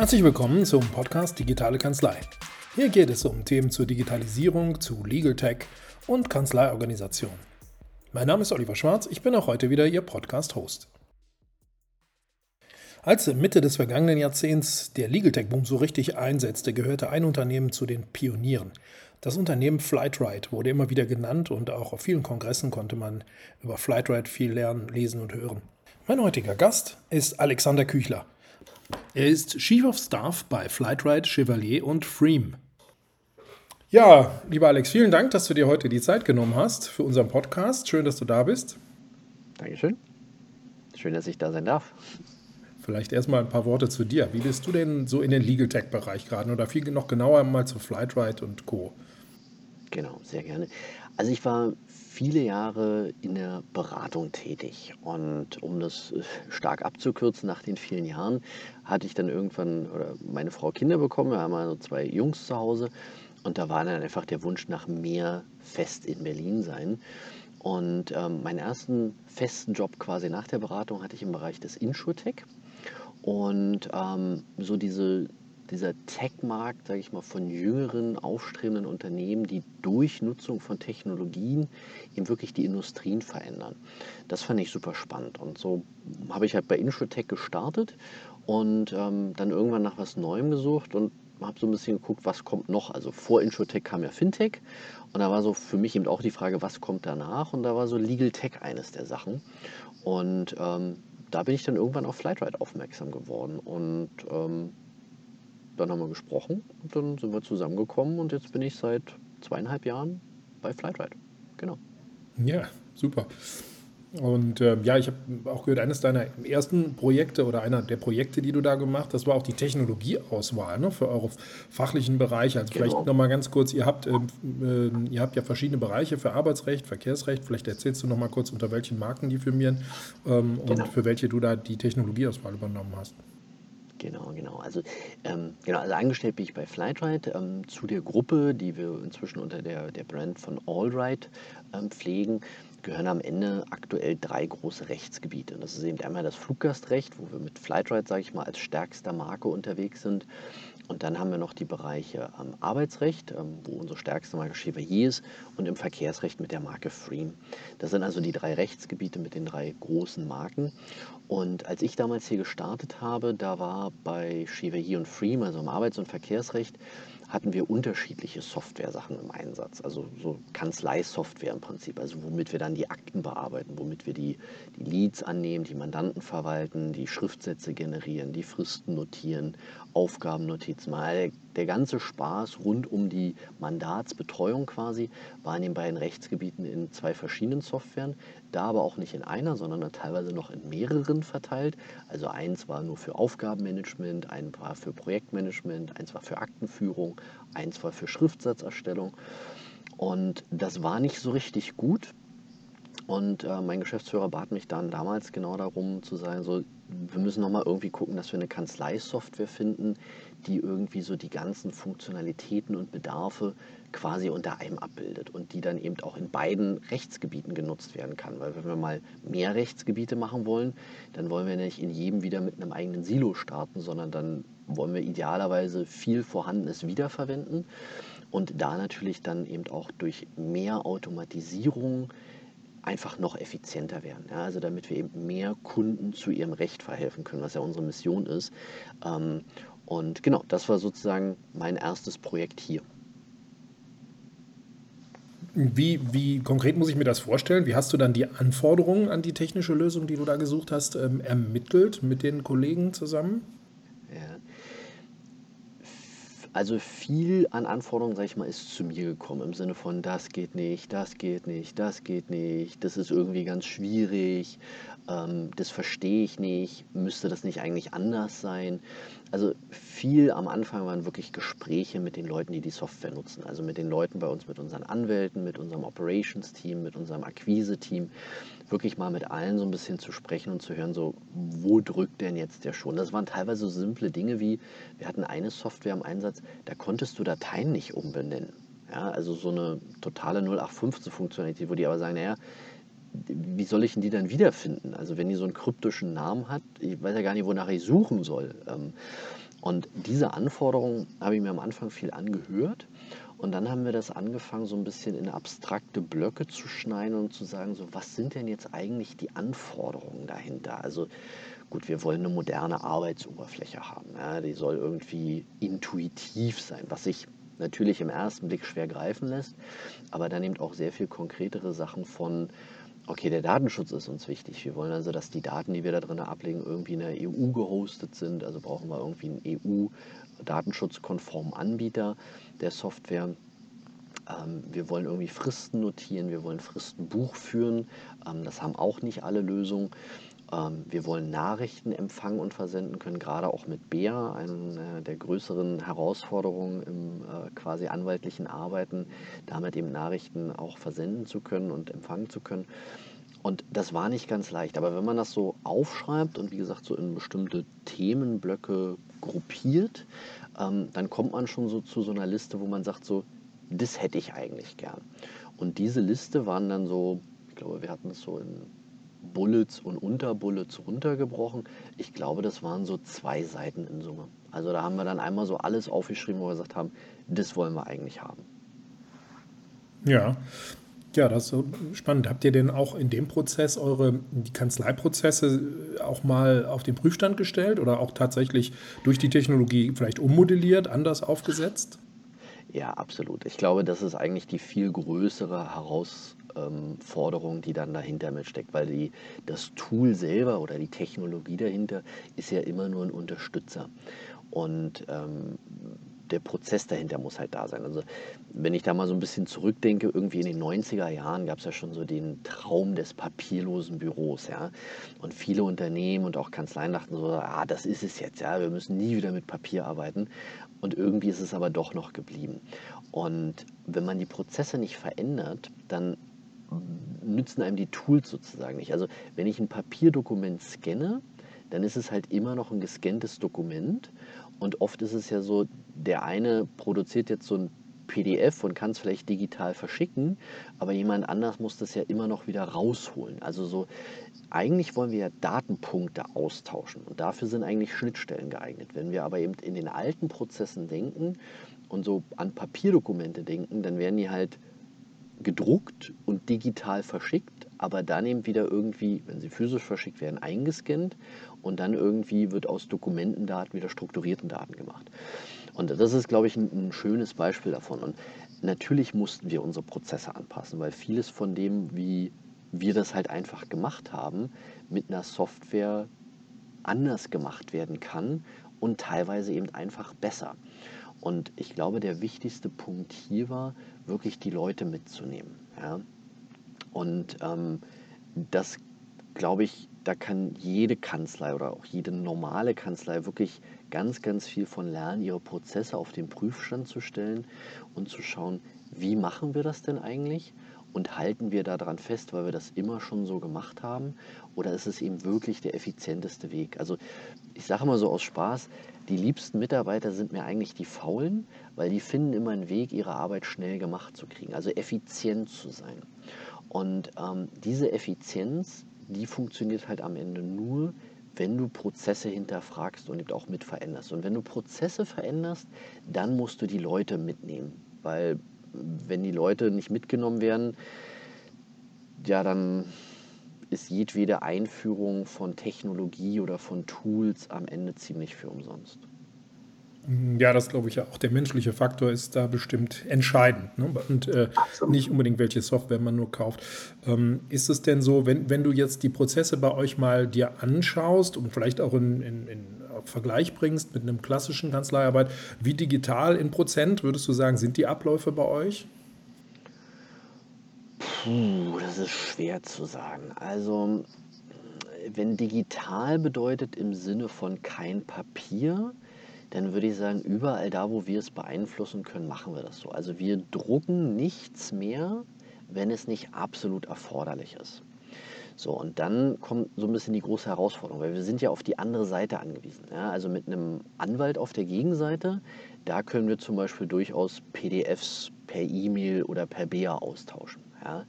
Herzlich willkommen zum Podcast Digitale Kanzlei. Hier geht es um Themen zur Digitalisierung, zu Legal Tech und Kanzleiorganisation. Mein Name ist Oliver Schwarz, ich bin auch heute wieder Ihr Podcast-Host. Als Mitte des vergangenen Jahrzehnts der Legal Tech Boom so richtig einsetzte, gehörte ein Unternehmen zu den Pionieren. Das Unternehmen Flightride wurde immer wieder genannt und auch auf vielen Kongressen konnte man über Flightride viel lernen, lesen und hören. Mein heutiger Gast ist Alexander Küchler. Er ist Chief of Staff bei Flightride, Chevalier und Freem. Ja, lieber Alex, vielen Dank, dass du dir heute die Zeit genommen hast für unseren Podcast. Schön, dass du da bist. Dankeschön. Schön, dass ich da sein darf. Vielleicht erstmal ein paar Worte zu dir. Wie bist du denn so in den Legal Tech-Bereich gerade oder viel noch genauer mal zu Flightride und Co.? Genau, sehr gerne. Also ich war viele Jahre in der Beratung tätig. Und um das äh, stark abzukürzen, nach den vielen Jahren hatte ich dann irgendwann oder meine Frau Kinder bekommen. Wir haben also zwei Jungs zu Hause. Und da war dann einfach der Wunsch nach mehr Fest in Berlin sein. Und ähm, meinen ersten festen Job quasi nach der Beratung hatte ich im Bereich des Insurtech. Und ähm, so diese dieser Tech-Markt, sage ich mal, von jüngeren, aufstrebenden Unternehmen, die durch Nutzung von Technologien eben wirklich die Industrien verändern. Das fand ich super spannend. Und so habe ich halt bei Insurtech gestartet und ähm, dann irgendwann nach was Neuem gesucht und habe so ein bisschen geguckt, was kommt noch. Also vor Insurtech kam ja Fintech und da war so für mich eben auch die Frage, was kommt danach? Und da war so Legal Tech eines der Sachen. Und ähm, da bin ich dann irgendwann auf Flightride aufmerksam geworden und ähm, dann haben wir gesprochen und dann sind wir zusammengekommen und jetzt bin ich seit zweieinhalb Jahren bei Flightride. Genau. Ja, super. Und äh, ja, ich habe auch gehört, eines deiner ersten Projekte oder einer der Projekte, die du da gemacht hast, war auch die Technologieauswahl ne, für eure fachlichen Bereiche. Also genau. vielleicht nochmal ganz kurz, ihr habt, äh, äh, ihr habt ja verschiedene Bereiche für Arbeitsrecht, Verkehrsrecht. Vielleicht erzählst du nochmal kurz, unter welchen Marken die firmieren ähm, genau. und für welche du da die Technologieauswahl übernommen hast. Genau, genau. Also, ähm, genau, also angestellt bin ich bei Flightride ähm, zu der Gruppe, die wir inzwischen unter der, der Brand von Allride ähm, pflegen, gehören am Ende aktuell drei große Rechtsgebiete. Das ist eben einmal das Fluggastrecht, wo wir mit Flightride, sage ich mal, als stärkster Marke unterwegs sind. Und dann haben wir noch die Bereiche ähm, Arbeitsrecht, ähm, wo unsere stärkste Marke Chevalier ist, und im Verkehrsrecht mit der Marke Freem. Das sind also die drei Rechtsgebiete mit den drei großen Marken. Und als ich damals hier gestartet habe, da war bei Chevalier und Freem, also im Arbeits- und Verkehrsrecht, hatten wir unterschiedliche Software-Sachen im Einsatz. Also so Kanzlei-Software im Prinzip, also womit wir dann die Akten bearbeiten, womit wir die, die Leads annehmen, die Mandanten verwalten, die Schriftsätze generieren, die Fristen notieren, Aufgabennotizen. Mal der ganze Spaß rund um die Mandatsbetreuung quasi war in den beiden Rechtsgebieten in zwei verschiedenen Softwaren, da aber auch nicht in einer, sondern teilweise noch in mehreren verteilt. Also eins war nur für Aufgabenmanagement, ein war für Projektmanagement, eins war für Aktenführung, eins war für Schriftsatzerstellung. Und das war nicht so richtig gut. Und äh, mein Geschäftsführer bat mich dann damals genau darum zu sagen, so, wir müssen nochmal irgendwie gucken, dass wir eine Kanzleisoftware finden, die irgendwie so die ganzen Funktionalitäten und Bedarfe quasi unter einem abbildet und die dann eben auch in beiden Rechtsgebieten genutzt werden kann. Weil wenn wir mal mehr Rechtsgebiete machen wollen, dann wollen wir nicht in jedem wieder mit einem eigenen Silo starten, sondern dann wollen wir idealerweise viel Vorhandenes wiederverwenden und da natürlich dann eben auch durch mehr Automatisierung einfach noch effizienter werden. Ja, also damit wir eben mehr Kunden zu ihrem Recht verhelfen können, was ja unsere Mission ist. Ähm, und genau, das war sozusagen mein erstes Projekt hier. Wie, wie konkret muss ich mir das vorstellen? Wie hast du dann die Anforderungen an die technische Lösung, die du da gesucht hast, ähm, ermittelt mit den Kollegen zusammen? Also viel an Anforderungen, sag ich mal, ist zu mir gekommen im Sinne von, das geht nicht, das geht nicht, das geht nicht, das ist irgendwie ganz schwierig, ähm, das verstehe ich nicht, müsste das nicht eigentlich anders sein? Also viel am Anfang waren wirklich Gespräche mit den Leuten, die die Software nutzen. Also mit den Leuten bei uns, mit unseren Anwälten, mit unserem Operations-Team, mit unserem Akquise-Team. Wirklich mal mit allen so ein bisschen zu sprechen und zu hören, so, wo drückt denn jetzt der schon? Das waren teilweise so simple Dinge wie, wir hatten eine Software im Einsatz, da konntest du Dateien nicht umbenennen. Ja, also so eine totale 0815-Funktionalität, wo die aber sagen, naja, wie soll ich denn die dann wiederfinden? Also wenn die so einen kryptischen Namen hat, ich weiß ja gar nicht, wonach ich suchen soll. Ähm, Und diese Anforderungen habe ich mir am Anfang viel angehört. Und dann haben wir das angefangen, so ein bisschen in abstrakte Blöcke zu schneiden und zu sagen, so was sind denn jetzt eigentlich die Anforderungen dahinter? Also gut, wir wollen eine moderne Arbeitsoberfläche haben. Ja, die soll irgendwie intuitiv sein, was sich natürlich im ersten Blick schwer greifen lässt, aber dann eben auch sehr viel konkretere Sachen von, okay, der Datenschutz ist uns wichtig. Wir wollen also, dass die Daten, die wir da drin ablegen, irgendwie in der EU gehostet sind. Also brauchen wir irgendwie einen EU-datenschutzkonformen Anbieter der Software. Ähm, wir wollen irgendwie Fristen notieren, wir wollen Fristenbuch führen. Ähm, das haben auch nicht alle Lösungen. Ähm, wir wollen Nachrichten empfangen und versenden können, gerade auch mit BEA, einer der größeren Herausforderungen im äh, quasi anwaltlichen Arbeiten, damit eben Nachrichten auch versenden zu können und empfangen zu können. Und das war nicht ganz leicht, aber wenn man das so aufschreibt und wie gesagt so in bestimmte Themenblöcke gruppiert, ähm, dann kommt man schon so zu so einer Liste, wo man sagt so, das hätte ich eigentlich gern. Und diese Liste waren dann so, ich glaube, wir hatten es so in Bullets und Unterbullets runtergebrochen. Ich glaube, das waren so zwei Seiten in Summe. Also da haben wir dann einmal so alles aufgeschrieben, wo wir gesagt haben, das wollen wir eigentlich haben. Ja, ja, das ist so spannend. Habt ihr denn auch in dem Prozess eure die Kanzleiprozesse auch mal auf den Prüfstand gestellt oder auch tatsächlich durch die Technologie vielleicht ummodelliert, anders aufgesetzt? Ja, absolut. Ich glaube, das ist eigentlich die viel größere Herausforderung, die dann dahinter mitsteckt, weil die, das Tool selber oder die Technologie dahinter ist ja immer nur ein Unterstützer. Und ähm, der Prozess dahinter muss halt da sein. Also wenn ich da mal so ein bisschen zurückdenke, irgendwie in den 90er Jahren gab es ja schon so den Traum des papierlosen Büros, ja. Und viele Unternehmen und auch Kanzleien dachten so, ah, das ist es jetzt, ja, wir müssen nie wieder mit Papier arbeiten. Und irgendwie ist es aber doch noch geblieben. Und wenn man die Prozesse nicht verändert, dann nützen einem die Tools sozusagen nicht. Also wenn ich ein Papierdokument scanne, dann ist es halt immer noch ein gescanntes Dokument. Und oft ist es ja so, der eine produziert jetzt so ein PDF und kann es vielleicht digital verschicken, aber jemand anders muss das ja immer noch wieder rausholen. Also so, eigentlich wollen wir ja Datenpunkte austauschen und dafür sind eigentlich Schnittstellen geeignet. Wenn wir aber eben in den alten Prozessen denken und so an Papierdokumente denken, dann werden die halt gedruckt und digital verschickt, aber dann eben wieder irgendwie, wenn sie physisch verschickt werden, eingescannt und dann irgendwie wird aus Dokumentendaten wieder strukturierten Daten gemacht. Und das ist, glaube ich, ein, ein schönes Beispiel davon. Und natürlich mussten wir unsere Prozesse anpassen, weil vieles von dem, wie wir das halt einfach gemacht haben, mit einer Software anders gemacht werden kann und teilweise eben einfach besser. Und ich glaube, der wichtigste Punkt hier war, wirklich die Leute mitzunehmen. Ja? Und ähm, das, glaube ich, da kann jede Kanzlei oder auch jede normale Kanzlei wirklich ganz, ganz viel von lernen, ihre Prozesse auf den Prüfstand zu stellen und zu schauen, wie machen wir das denn eigentlich und halten wir daran fest, weil wir das immer schon so gemacht haben oder ist es eben wirklich der effizienteste Weg? Also ich sage mal so aus Spaß, die liebsten Mitarbeiter sind mir eigentlich die Faulen, weil die finden immer einen Weg, ihre Arbeit schnell gemacht zu kriegen, also effizient zu sein. Und ähm, diese Effizienz, die funktioniert halt am Ende nur, wenn du Prozesse hinterfragst und eben auch mit veränderst. Und wenn du Prozesse veränderst, dann musst du die Leute mitnehmen. Weil wenn die Leute nicht mitgenommen werden, ja, dann ist jedwede Einführung von Technologie oder von Tools am Ende ziemlich für umsonst. Ja, das glaube ich ja auch. Der menschliche Faktor ist da bestimmt entscheidend. Ne? Und äh, nicht unbedingt, welche Software man nur kauft. Ähm, ist es denn so, wenn, wenn du jetzt die Prozesse bei euch mal dir anschaust und vielleicht auch in, in, in Vergleich bringst mit einem klassischen Kanzleiarbeit, wie digital in Prozent würdest du sagen, sind die Abläufe bei euch? Puh, das ist schwer zu sagen. Also, wenn digital bedeutet im Sinne von kein Papier, dann würde ich sagen, überall da, wo wir es beeinflussen können, machen wir das so. Also wir drucken nichts mehr, wenn es nicht absolut erforderlich ist. So, und dann kommt so ein bisschen die große Herausforderung, weil wir sind ja auf die andere Seite angewiesen. Ja? Also mit einem Anwalt auf der Gegenseite, da können wir zum Beispiel durchaus PDFs per E-Mail oder per BEA austauschen. Ja?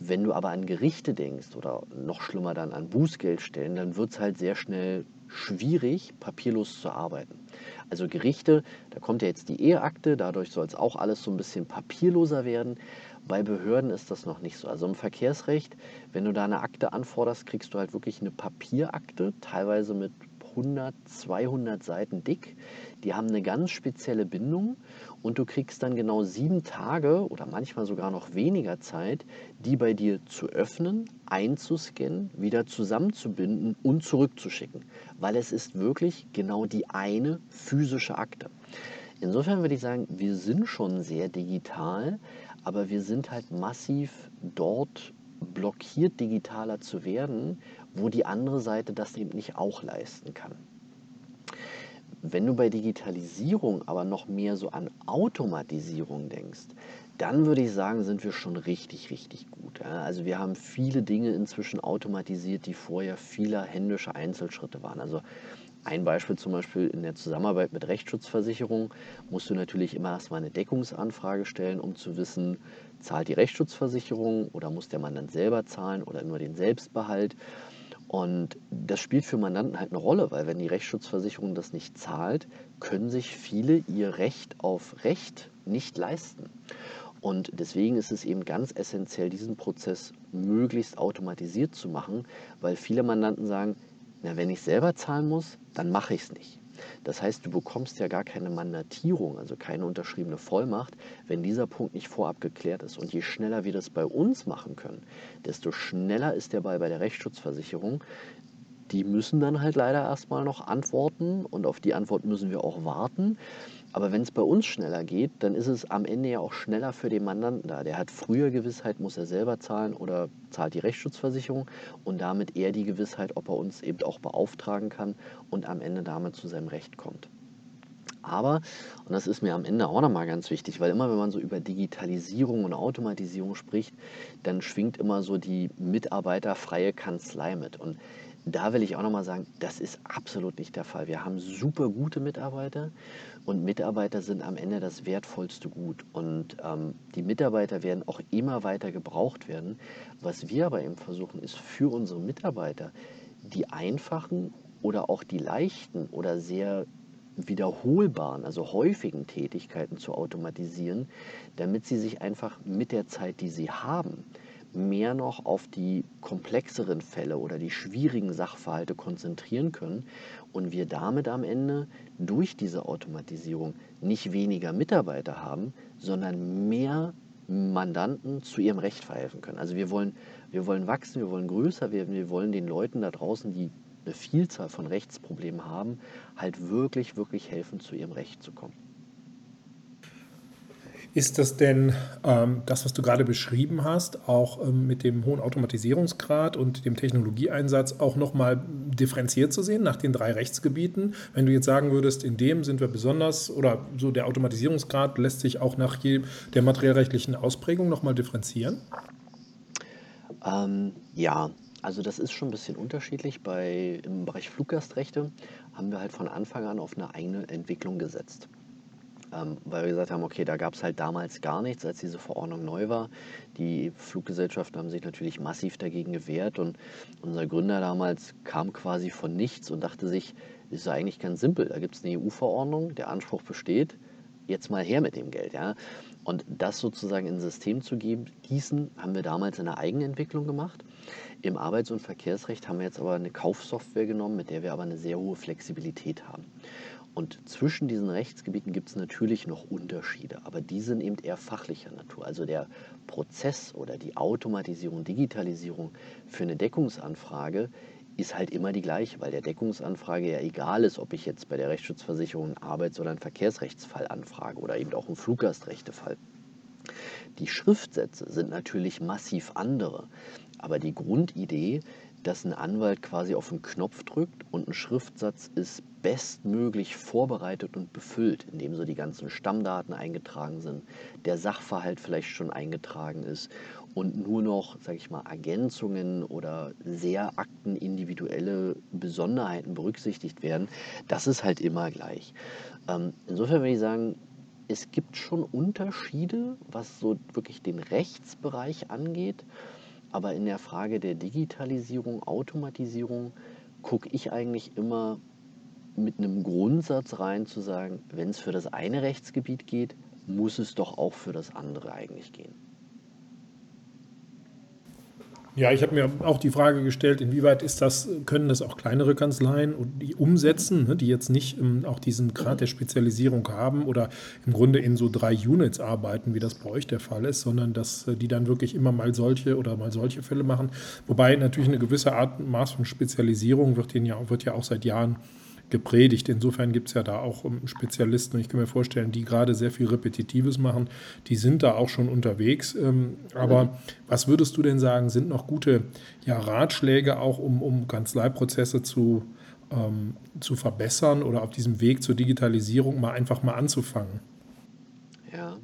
Wenn du aber an Gerichte denkst oder noch schlimmer dann an Bußgeldstellen, dann wird es halt sehr schnell schwierig, papierlos zu arbeiten. Also Gerichte, da kommt ja jetzt die Eheakte, dadurch soll es auch alles so ein bisschen papierloser werden. Bei Behörden ist das noch nicht so. Also im Verkehrsrecht, wenn du da eine Akte anforderst, kriegst du halt wirklich eine Papierakte, teilweise mit 100, 200 Seiten dick. Die haben eine ganz spezielle Bindung und du kriegst dann genau sieben Tage oder manchmal sogar noch weniger Zeit, die bei dir zu öffnen, einzuscannen, wieder zusammenzubinden und zurückzuschicken, weil es ist wirklich genau die eine physische Akte. Insofern würde ich sagen, wir sind schon sehr digital, aber wir sind halt massiv dort blockiert, digitaler zu werden, wo die andere Seite das eben nicht auch leisten kann. Wenn du bei Digitalisierung aber noch mehr so an Automatisierung denkst, dann würde ich sagen, sind wir schon richtig, richtig gut. Also wir haben viele Dinge inzwischen automatisiert, die vorher viele händische Einzelschritte waren. Also ein Beispiel zum Beispiel in der Zusammenarbeit mit Rechtsschutzversicherungen musst du natürlich immer erstmal eine Deckungsanfrage stellen, um zu wissen, zahlt die Rechtsschutzversicherung oder muss der Mandant selber zahlen oder nur den Selbstbehalt. Und das spielt für Mandanten halt eine Rolle, weil wenn die Rechtsschutzversicherung das nicht zahlt, können sich viele ihr Recht auf Recht nicht leisten. Und deswegen ist es eben ganz essentiell, diesen Prozess möglichst automatisiert zu machen, weil viele Mandanten sagen, na, wenn ich selber zahlen muss, dann mache ich es nicht. Das heißt, du bekommst ja gar keine Mandatierung, also keine unterschriebene Vollmacht, wenn dieser Punkt nicht vorab geklärt ist. Und je schneller wir das bei uns machen können, desto schneller ist der Ball bei der Rechtsschutzversicherung. Die müssen dann halt leider erstmal noch antworten und auf die Antwort müssen wir auch warten. Aber wenn es bei uns schneller geht, dann ist es am Ende ja auch schneller für den Mandanten da. Der hat früher Gewissheit, muss er selber zahlen oder zahlt die Rechtsschutzversicherung und damit eher die Gewissheit, ob er uns eben auch beauftragen kann und am Ende damit zu seinem Recht kommt. Aber, und das ist mir am Ende auch nochmal ganz wichtig, weil immer wenn man so über Digitalisierung und Automatisierung spricht, dann schwingt immer so die mitarbeiterfreie Kanzlei mit. Und da will ich auch nochmal sagen, das ist absolut nicht der Fall. Wir haben super gute Mitarbeiter und Mitarbeiter sind am Ende das wertvollste Gut. Und ähm, die Mitarbeiter werden auch immer weiter gebraucht werden. Was wir aber eben versuchen, ist für unsere Mitarbeiter die einfachen oder auch die leichten oder sehr wiederholbaren, also häufigen Tätigkeiten zu automatisieren, damit sie sich einfach mit der Zeit, die sie haben, mehr noch auf die komplexeren Fälle oder die schwierigen Sachverhalte konzentrieren können und wir damit am Ende durch diese Automatisierung nicht weniger Mitarbeiter haben, sondern mehr Mandanten zu ihrem Recht verhelfen können. Also wir wollen, wir wollen wachsen, wir wollen größer werden, wir wollen den Leuten da draußen, die eine Vielzahl von Rechtsproblemen haben, halt wirklich, wirklich helfen, zu ihrem Recht zu kommen. Ist das denn ähm, das, was du gerade beschrieben hast, auch ähm, mit dem hohen Automatisierungsgrad und dem Technologieeinsatz auch nochmal differenziert zu sehen nach den drei Rechtsgebieten? Wenn du jetzt sagen würdest, in dem sind wir besonders oder so der Automatisierungsgrad lässt sich auch nach der materiellrechtlichen Ausprägung nochmal differenzieren? Ähm, ja, also das ist schon ein bisschen unterschiedlich. Bei, Im Bereich Fluggastrechte haben wir halt von Anfang an auf eine eigene Entwicklung gesetzt ähm, weil wir gesagt haben, okay, da gab es halt damals gar nichts, als diese Verordnung neu war. Die Fluggesellschaften haben sich natürlich massiv dagegen gewehrt und unser Gründer damals kam quasi von nichts und dachte sich, ist ja eigentlich ganz simpel, da gibt es eine EU-Verordnung, der Anspruch besteht, jetzt mal her mit dem Geld. Ja? Und das sozusagen in ein System zu gießen, haben wir damals in der Eigenentwicklung gemacht. Im Arbeits- und Verkehrsrecht haben wir jetzt aber eine Kaufsoftware genommen, mit der wir aber eine sehr hohe Flexibilität haben. Und zwischen diesen Rechtsgebieten gibt es natürlich noch Unterschiede, aber die sind eben eher fachlicher Natur. Also der Prozess oder die Automatisierung, Digitalisierung für eine Deckungsanfrage ist halt immer die gleiche, weil der Deckungsanfrage ja egal ist, ob ich jetzt bei der Rechtsschutzversicherung einen Arbeits- oder einen Verkehrsrechtsfall anfrage oder eben auch einen Fluggastrechtefall. Die Schriftsätze sind natürlich massiv andere, aber die Grundidee dass ein Anwalt quasi auf einen Knopf drückt und ein Schriftsatz ist bestmöglich vorbereitet und befüllt, indem so die ganzen Stammdaten eingetragen sind, der Sachverhalt vielleicht schon eingetragen ist und nur noch, sage ich mal, Ergänzungen oder sehr aktenindividuelle Besonderheiten berücksichtigt werden, das ist halt immer gleich. Ähm, insofern würde ich sagen, es gibt schon Unterschiede, was so wirklich den Rechtsbereich angeht. Aber in der Frage der Digitalisierung, Automatisierung gucke ich eigentlich immer mit einem Grundsatz rein zu sagen, wenn es für das eine Rechtsgebiet geht, muss es doch auch für das andere eigentlich gehen. Ja, ich habe mir auch die Frage gestellt, inwieweit ist das, können das auch kleinere Kanzleien die umsetzen, ne, die jetzt nicht ähm, auch diesen Grad der Spezialisierung haben oder im Grunde in so drei Units arbeiten, wie das bei euch der Fall ist, sondern dass äh, die dann wirklich immer mal solche oder mal solche Fälle machen. Wobei natürlich eine gewisse Art Maß von Spezialisierung wird, ja, wird ja auch seit Jahren gepredigt. Insofern gibt es ja da auch ähm, Spezialisten, ich kann mir vorstellen, die gerade sehr viel Repetitives machen, die sind da auch schon unterwegs. Ähm, aber was würdest du denn sagen, sind noch gute ja, Ratschläge auch, um, um Kanzleiprozesse zu, ähm, zu verbessern oder auf diesem Weg zur Digitalisierung mal einfach mal anzufangen? Ja,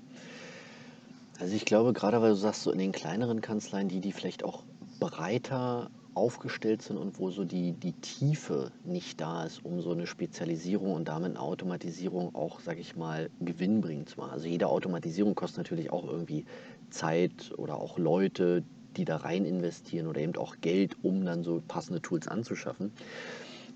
also ich glaube, gerade weil du sagst, so in den kleineren Kanzleien, die, die vielleicht auch breiter aufgestellt sind und wo so die, die Tiefe nicht da ist, um so eine Spezialisierung und damit eine Automatisierung auch, sage ich mal, gewinnbringend zu machen. Also jede Automatisierung kostet natürlich auch irgendwie Zeit oder auch Leute, die da rein investieren oder eben auch Geld, um dann so passende Tools anzuschaffen.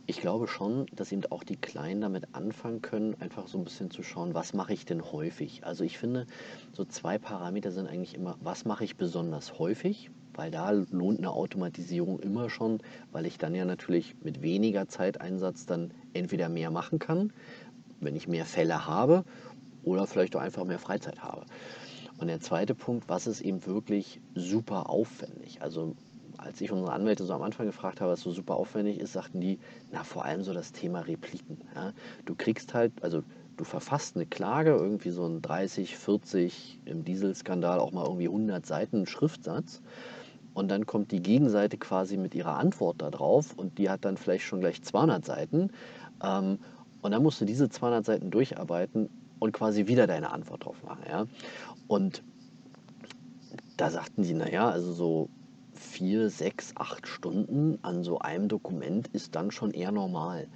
Ich glaube schon, dass eben auch die Kleinen damit anfangen können, einfach so ein bisschen zu schauen, was mache ich denn häufig. Also ich finde, so zwei Parameter sind eigentlich immer, was mache ich besonders häufig weil da lohnt eine Automatisierung immer schon, weil ich dann ja natürlich mit weniger Zeiteinsatz dann entweder mehr machen kann, wenn ich mehr Fälle habe, oder vielleicht auch einfach mehr Freizeit habe. Und der zweite Punkt, was ist eben wirklich super aufwendig? Also als ich unsere Anwälte so am Anfang gefragt habe, was so super aufwendig ist, sagten die, na vor allem so das Thema Repliken. Ja? Du kriegst halt, also du verfasst eine Klage, irgendwie so ein 30, 40, im Dieselskandal auch mal irgendwie 100 Seiten Schriftsatz und dann kommt die Gegenseite quasi mit ihrer Antwort darauf und die hat dann vielleicht schon gleich 200 Seiten. Ähm, und dann musst du diese 200 Seiten durcharbeiten und quasi wieder deine Antwort drauf machen. Ja? Und da sagten sie, naja, also so vier, sechs, acht Stunden an so einem Dokument ist dann schon eher normal.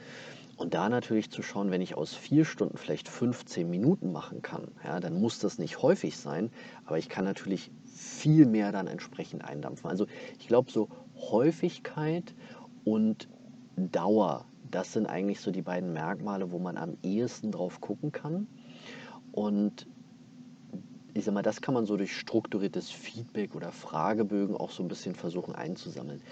Und da natürlich zu schauen, wenn ich aus vier Stunden vielleicht 15 Minuten machen kann, ja, dann muss das nicht häufig sein, aber ich kann natürlich viel mehr dann entsprechend eindampfen. Also ich glaube, so Häufigkeit und Dauer, das sind eigentlich so die beiden Merkmale, wo man am ehesten drauf gucken kann. Und ich sag mal, das kann man so durch strukturiertes Feedback oder Fragebögen auch so ein bisschen versuchen einzusammeln.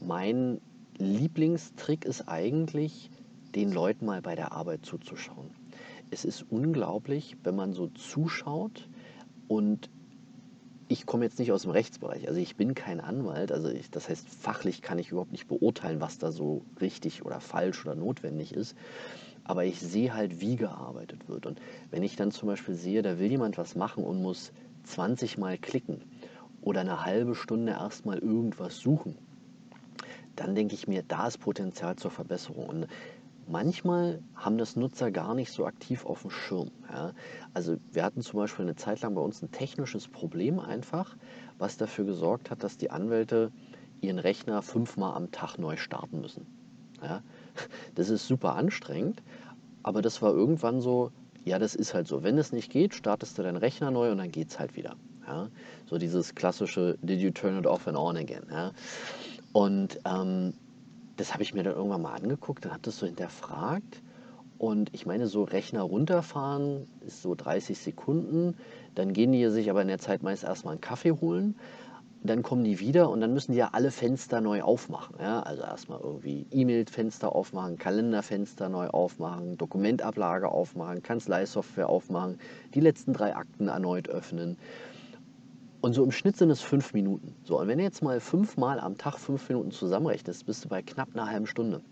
Mein Lieblingstrick ist eigentlich, den Leuten mal bei der Arbeit zuzuschauen. Es ist unglaublich, wenn man so zuschaut und ich komme jetzt nicht aus dem Rechtsbereich, also ich bin kein Anwalt, also ich, das heißt, fachlich kann ich überhaupt nicht beurteilen, was da so richtig oder falsch oder notwendig ist. Aber ich sehe halt, wie gearbeitet wird. Und wenn ich dann zum Beispiel sehe, da will jemand was machen und muss 20 Mal klicken oder eine halbe Stunde erstmal irgendwas suchen, dann denke ich mir, da ist Potenzial zur Verbesserung. Und manchmal haben das Nutzer gar nicht so aktiv auf dem Schirm. Ja. Also wir hatten zum Beispiel eine Zeit lang bei uns ein technisches Problem einfach, was dafür gesorgt hat, dass die Anwälte ihren Rechner fünfmal am Tag neu starten müssen. Ja. Das ist super anstrengend, aber das war irgendwann so, ja, das ist halt so. Wenn es nicht geht, startest du deinen Rechner neu und dann geht es halt wieder. Ja. So dieses klassische Did you turn it off and on again? Und ähm, das habe ich mir dann irgendwann mal angeguckt und habe das so hinterfragt. Und ich meine, so Rechner runterfahren ist so 30 Sekunden. Dann gehen die sich aber in der Zeit meist erstmal einen Kaffee holen. Dann kommen die wieder und dann müssen die ja alle Fenster neu aufmachen. Ja? Also erstmal irgendwie E-Mail-Fenster aufmachen, Kalenderfenster neu aufmachen, Dokumentablage aufmachen, Kanzleisoftware aufmachen, die letzten drei Akten erneut öffnen. Und so im Schnitt sind es fünf Minuten. So, und wenn du jetzt mal fünfmal am Tag fünf Minuten zusammenrechnest, bist du bei knapp einer halben Stunde.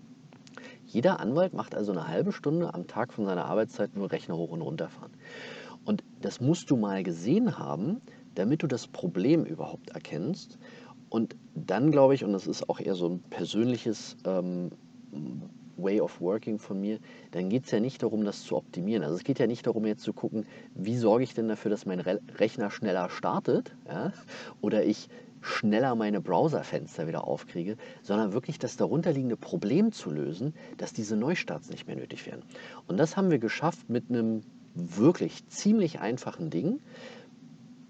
Jeder Anwalt macht also eine halbe Stunde am Tag von seiner Arbeitszeit nur Rechner hoch und runter fahren. Und das musst du mal gesehen haben, damit du das Problem überhaupt erkennst. Und dann glaube ich, und das ist auch eher so ein persönliches ähm, Way of Working von mir, dann geht es ja nicht darum, das zu optimieren. Also es geht ja nicht darum, jetzt zu gucken, wie sorge ich denn dafür, dass mein Re Rechner schneller startet ja? oder ich schneller meine Browserfenster wieder aufkriege, sondern wirklich das darunterliegende Problem zu lösen, dass diese Neustarts nicht mehr nötig werden. Und das haben wir geschafft mit einem wirklich ziemlich einfachen Ding.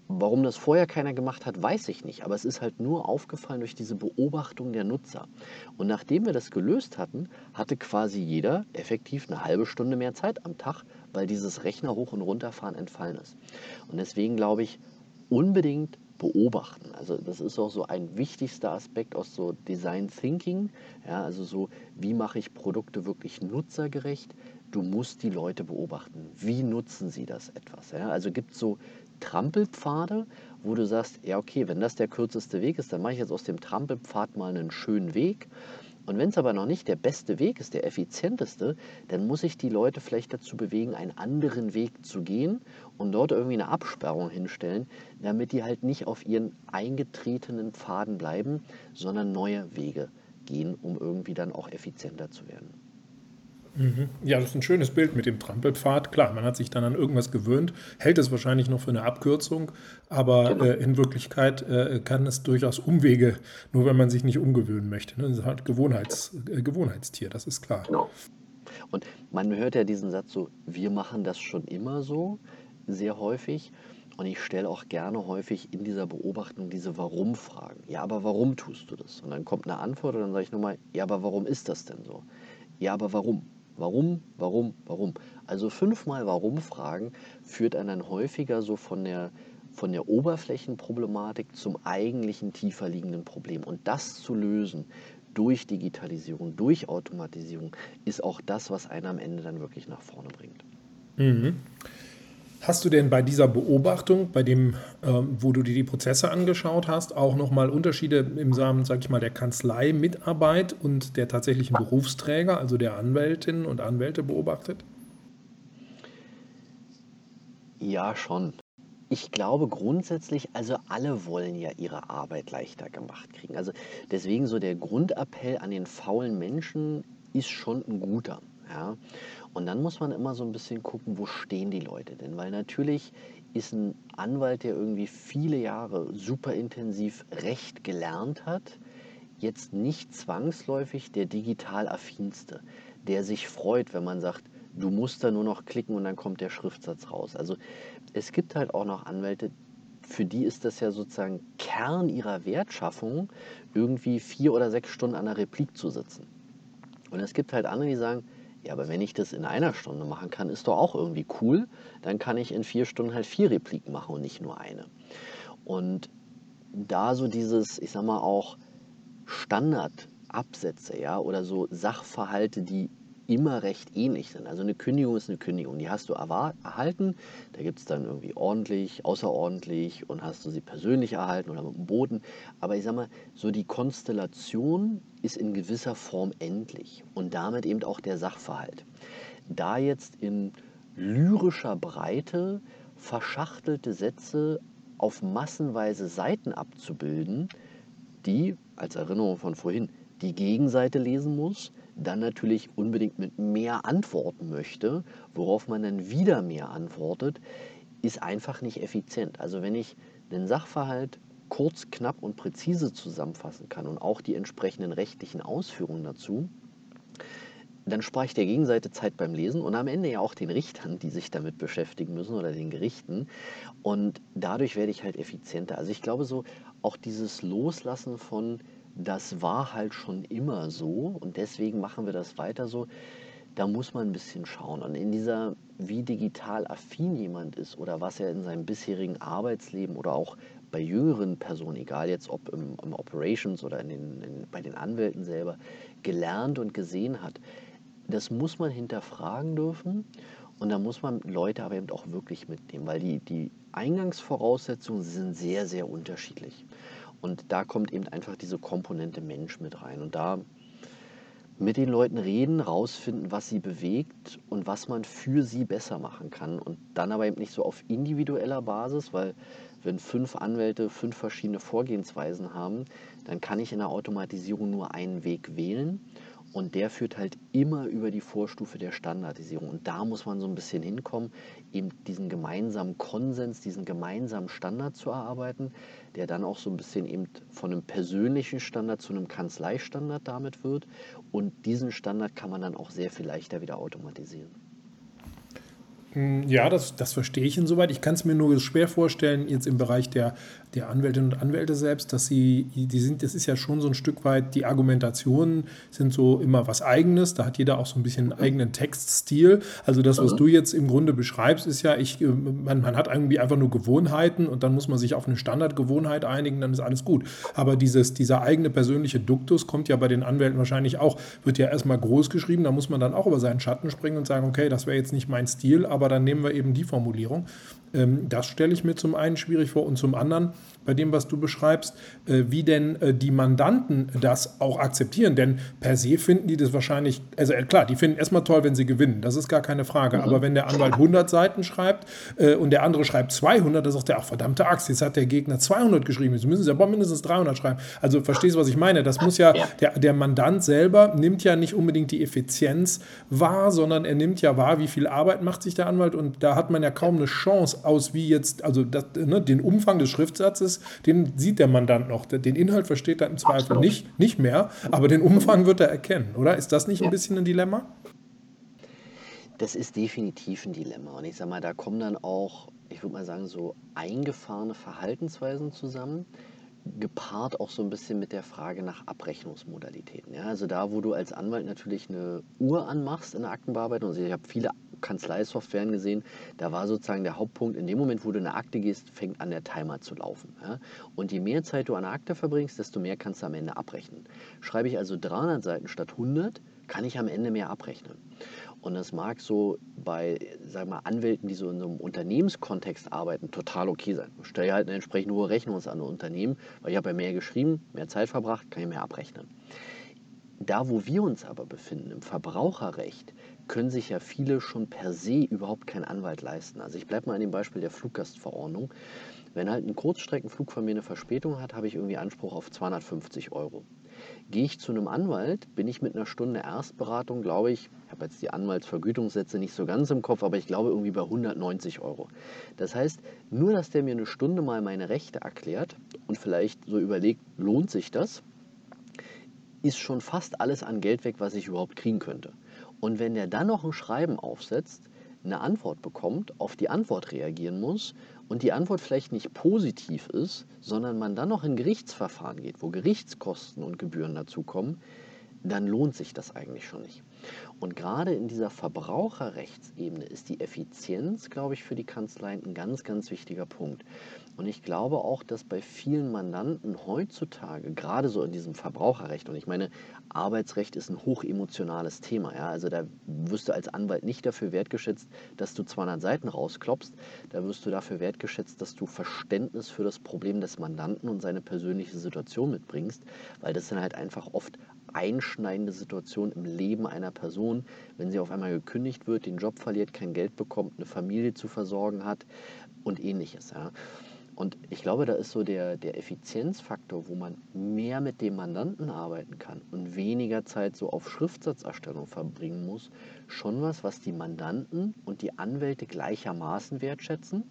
Warum das vorher keiner gemacht hat, weiß ich nicht. Aber es ist halt nur aufgefallen durch diese Beobachtung der Nutzer. Und nachdem wir das gelöst hatten, hatte quasi jeder effektiv eine halbe Stunde mehr Zeit am Tag, weil dieses Rechner hoch und runterfahren entfallen ist. Und deswegen glaube ich, unbedingt beobachten. Also das ist auch so ein wichtigster Aspekt aus so Design Thinking. Ja, also so, wie mache ich Produkte wirklich nutzergerecht? Du musst die Leute beobachten. Wie nutzen sie das etwas? Ja, also gibt es so Trampelpfade, wo du sagst, ja okay, wenn das der kürzeste Weg ist, dann mache ich jetzt aus dem Trampelpfad mal einen schönen Weg. Und wenn es aber noch nicht der beste Weg ist, der effizienteste, dann muss ich die Leute vielleicht dazu bewegen, einen anderen Weg zu gehen und dort irgendwie eine Absperrung hinstellen, damit die halt nicht auf ihren eingetretenen Pfaden bleiben, sondern neue Wege gehen, um irgendwie dann auch effizienter zu werden. Mhm. Ja, das ist ein schönes Bild mit dem Trampelpfad. Klar, man hat sich dann an irgendwas gewöhnt, hält es wahrscheinlich noch für eine Abkürzung, aber genau. äh, in Wirklichkeit äh, kann es durchaus Umwege, nur wenn man sich nicht umgewöhnen möchte. Ne? Das ist halt Gewohnheits, äh, Gewohnheitstier, das ist klar. Genau. Und man hört ja diesen Satz so, wir machen das schon immer so, sehr häufig. Und ich stelle auch gerne häufig in dieser Beobachtung diese Warum-Fragen. Ja, aber warum tust du das? Und dann kommt eine Antwort und dann sage ich nochmal, ja, aber warum ist das denn so? Ja, aber warum? Warum, warum, warum? Also fünfmal Warum fragen führt einen dann häufiger so von der, von der Oberflächenproblematik zum eigentlichen tiefer liegenden Problem. Und das zu lösen durch Digitalisierung, durch Automatisierung, ist auch das, was einen am Ende dann wirklich nach vorne bringt. Mhm. Hast du denn bei dieser Beobachtung, bei dem, ähm, wo du dir die Prozesse angeschaut hast, auch nochmal Unterschiede im Samen, sag ich mal, der Kanzleimitarbeit und der tatsächlichen Berufsträger, also der Anwältinnen und Anwälte beobachtet? Ja, schon. Ich glaube grundsätzlich, also alle wollen ja ihre Arbeit leichter gemacht kriegen. Also deswegen so der Grundappell an den faulen Menschen ist schon ein guter. Ja? Und dann muss man immer so ein bisschen gucken, wo stehen die Leute denn? Weil natürlich ist ein Anwalt, der irgendwie viele Jahre super intensiv Recht gelernt hat, jetzt nicht zwangsläufig der digital affinste, der sich freut, wenn man sagt, du musst da nur noch klicken und dann kommt der Schriftsatz raus. Also es gibt halt auch noch Anwälte, für die ist das ja sozusagen Kern ihrer Wertschaffung, irgendwie vier oder sechs Stunden an der Replik zu sitzen. Und es gibt halt andere, die sagen, ja, aber wenn ich das in einer Stunde machen kann, ist doch auch irgendwie cool. Dann kann ich in vier Stunden halt vier Repliken machen und nicht nur eine. Und da so dieses, ich sag mal auch Standardabsätze, ja, oder so Sachverhalte, die immer recht ähnlich sind. Also eine Kündigung ist eine Kündigung, die hast du erhalten. Da gibt es dann irgendwie ordentlich, außerordentlich und hast du sie persönlich erhalten oder mit dem Boden. Aber ich sag mal, so die Konstellation ist in gewisser Form endlich und damit eben auch der Sachverhalt. Da jetzt in lyrischer Breite verschachtelte Sätze auf massenweise Seiten abzubilden, die, als Erinnerung von vorhin, die Gegenseite lesen muss, dann natürlich unbedingt mit mehr antworten möchte, worauf man dann wieder mehr antwortet, ist einfach nicht effizient. Also wenn ich den Sachverhalt kurz, knapp und präzise zusammenfassen kann und auch die entsprechenden rechtlichen Ausführungen dazu, dann spare ich der Gegenseite Zeit beim Lesen und am Ende ja auch den Richtern, die sich damit beschäftigen müssen oder den Gerichten. Und dadurch werde ich halt effizienter. Also ich glaube so, auch dieses Loslassen von das war halt schon immer so und deswegen machen wir das weiter so. Da muss man ein bisschen schauen. Und in dieser, wie digital affin jemand ist oder was er in seinem bisherigen Arbeitsleben oder auch bei jüngeren Personen, egal jetzt ob im, im Operations oder in den, in, bei den Anwälten selber, gelernt und gesehen hat, das muss man hinterfragen dürfen. Und da muss man Leute aber eben auch wirklich mitnehmen, weil die, die Eingangsvoraussetzungen sind sehr, sehr unterschiedlich. Und da kommt eben einfach diese Komponente Mensch mit rein. Und da mit den Leuten reden, rausfinden, was sie bewegt und was man für sie besser machen kann. Und dann aber eben nicht so auf individueller Basis, weil wenn fünf Anwälte fünf verschiedene Vorgehensweisen haben, dann kann ich in der Automatisierung nur einen Weg wählen. Und der führt halt immer über die Vorstufe der Standardisierung. Und da muss man so ein bisschen hinkommen, eben diesen gemeinsamen Konsens, diesen gemeinsamen Standard zu erarbeiten, der dann auch so ein bisschen eben von einem persönlichen Standard zu einem Kanzleistandard damit wird. Und diesen Standard kann man dann auch sehr viel leichter wieder automatisieren. Hm, ja, das, das verstehe ich insoweit. Ich kann es mir nur schwer vorstellen, jetzt im Bereich der, der Anwältinnen und Anwälte selbst, dass sie, die sind, das ist ja schon so ein Stück weit, die Argumentationen sind so immer was Eigenes. Da hat jeder auch so ein bisschen einen eigenen Textstil. Also das, was mhm. du jetzt im Grunde beschreibst, ist ja, ich, äh, man, man hat irgendwie einfach nur Gewohnheiten und dann muss man sich auf eine Standardgewohnheit einigen, dann ist alles gut. Aber dieses, dieser eigene persönliche Duktus kommt ja bei den Anwälten wahrscheinlich auch, wird ja erstmal groß geschrieben, da muss man dann auch über seinen Schatten springen und sagen, okay, das wäre jetzt nicht mein Stil, aber dann nehmen wir eben die Formulierung. Ähm, das stelle ich mir zum einen schwierig vor und zum anderen bei dem, was du beschreibst, äh, wie denn äh, die Mandanten das auch akzeptieren. Denn per se finden die das wahrscheinlich, also äh, klar, die finden erstmal toll, wenn sie gewinnen, das ist gar keine Frage. Mhm. Aber wenn der Anwalt 100 Seiten schreibt und der andere schreibt 200, dann sagt der, ach verdammte Axt, jetzt hat der Gegner 200 geschrieben, jetzt müssen sie aber mindestens 300 schreiben. Also verstehst du, was ich meine? Das muss ja, der, der Mandant selber nimmt ja nicht unbedingt die Effizienz wahr, sondern er nimmt ja wahr, wie viel Arbeit macht sich der Anwalt und da hat man ja kaum eine Chance aus, wie jetzt, also das, ne, den Umfang des Schriftsatzes, den sieht der Mandant noch. Den Inhalt versteht er im Zweifel nicht, nicht mehr, aber den Umfang wird er erkennen, oder? Ist das nicht ein bisschen ein Dilemma? Das ist definitiv ein Dilemma. Und ich sage mal, da kommen dann auch, ich würde mal sagen, so eingefahrene Verhaltensweisen zusammen gepaart auch so ein bisschen mit der Frage nach Abrechnungsmodalitäten. Ja, also da, wo du als Anwalt natürlich eine Uhr anmachst in der Aktenbearbeitung, also ich habe viele Kanzleisoftwaren gesehen, da war sozusagen der Hauptpunkt, in dem Moment, wo du in eine Akte gehst, fängt an der Timer zu laufen. Ja? Und je mehr Zeit du an der Akte verbringst, desto mehr kannst du am Ende abrechnen. Schreibe ich also 300 Seiten statt 100, kann ich am Ende mehr abrechnen. Und das mag so bei sag mal, Anwälten, die so in einem Unternehmenskontext arbeiten, total okay sein. Ich stelle halt eine entsprechend hohe Rechnung an ein Unternehmen, weil ich habe ja mehr geschrieben, mehr Zeit verbracht, kann ich mehr abrechnen. Da, wo wir uns aber befinden, im Verbraucherrecht, können sich ja viele schon per se überhaupt keinen Anwalt leisten. Also ich bleibe mal an dem Beispiel der Fluggastverordnung. Wenn halt ein Kurzstreckenflug von mir eine Verspätung hat, habe ich irgendwie Anspruch auf 250 Euro. Gehe ich zu einem Anwalt, bin ich mit einer Stunde Erstberatung, glaube ich, ich habe jetzt die Anwaltsvergütungssätze nicht so ganz im Kopf, aber ich glaube irgendwie bei 190 Euro. Das heißt, nur dass der mir eine Stunde mal meine Rechte erklärt und vielleicht so überlegt, lohnt sich das, ist schon fast alles an Geld weg, was ich überhaupt kriegen könnte. Und wenn der dann noch ein Schreiben aufsetzt, eine Antwort bekommt, auf die Antwort reagieren muss und die Antwort vielleicht nicht positiv ist, sondern man dann noch in Gerichtsverfahren geht, wo Gerichtskosten und Gebühren dazukommen, dann lohnt sich das eigentlich schon nicht. Und gerade in dieser Verbraucherrechtsebene ist die Effizienz, glaube ich, für die Kanzleien ein ganz, ganz wichtiger Punkt. Und ich glaube auch, dass bei vielen Mandanten heutzutage, gerade so in diesem Verbraucherrecht, und ich meine, Arbeitsrecht ist ein hochemotionales Thema, ja, also da wirst du als Anwalt nicht dafür wertgeschätzt, dass du 200 Seiten rausklopfst, da wirst du dafür wertgeschätzt, dass du Verständnis für das Problem des Mandanten und seine persönliche Situation mitbringst, weil das sind halt einfach oft einschneidende Situationen im Leben einer Person, wenn sie auf einmal gekündigt wird, den Job verliert, kein Geld bekommt, eine Familie zu versorgen hat und ähnliches. Ja. Und ich glaube, da ist so der, der Effizienzfaktor, wo man mehr mit dem Mandanten arbeiten kann und weniger Zeit so auf Schriftsatzerstellung verbringen muss, schon was, was die Mandanten und die Anwälte gleichermaßen wertschätzen.